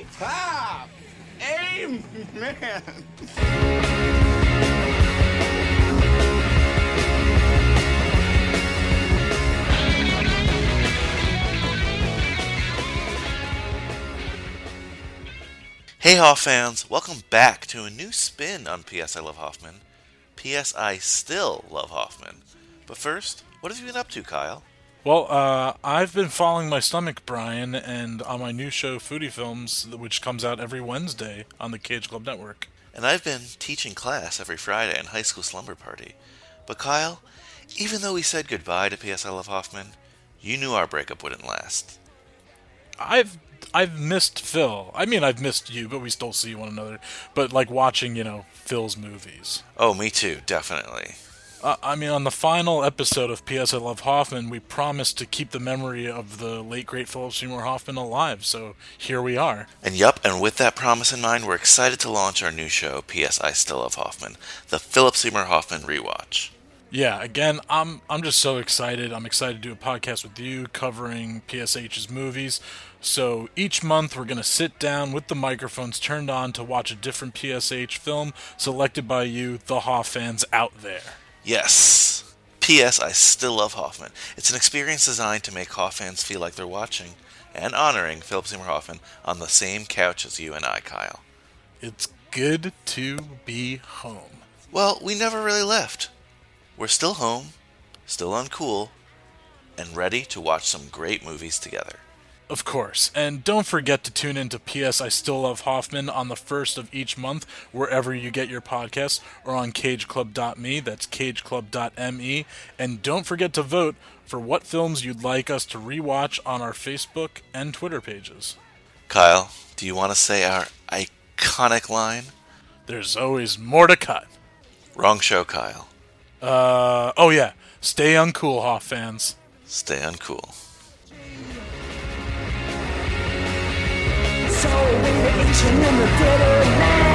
Yeehaw! Amen! Hey Hoff fans, welcome back to a new spin on P.S. I Love Hoffman. P.S. I still love Hoffman. But first, what have you been up to, Kyle? Well, uh, I've been following my stomach, Brian, and on my new show, Foodie Films, which comes out every Wednesday on the Cage Club Network. And I've been teaching class every Friday in High School Slumber Party. But Kyle, even though we said goodbye to P.S. I Love Hoffman, you knew our breakup wouldn't last. I've I've missed Phil. I mean, I've missed you, but we still see one another. But like watching, you know, Phil's movies. Oh, me too, definitely. Uh, I mean, on the final episode of P.S. I Love Hoffman, we promised to keep the memory of the late great Philip Seymour Hoffman alive. So here we are. And yep, and with that promise in mind, we're excited to launch our new show, P.S. I Still Love Hoffman, the Philip Seymour Hoffman rewatch. Yeah, again, I'm I'm just so excited. I'm excited to do a podcast with you covering PSH's movies. So each month we're going to sit down with the microphones turned on to watch a different PSH film selected by you, the Hoff fans out there. Yes. P.S. I still love Hoffman. It's an experience designed to make Hoff fans feel like they're watching and honoring Philip Seymour Hoffman on the same couch as you and I, Kyle. It's good to be home. Well, we never really left. We're still home, still uncool, and ready to watch some great movies together. Of course. And don't forget to tune in to P.S. I Still Love Hoffman on the first of each month, wherever you get your podcasts, or on cageclub.me. That's cageclub.me. And don't forget to vote for what films you'd like us to rewatch on our Facebook and Twitter pages. Kyle, do you want to say our iconic line? There's always more to cut. Wrong show, Kyle. Uh, oh yeah. Stay uncool, Hoff fans. Stay uncool. Radiation in the dead of night,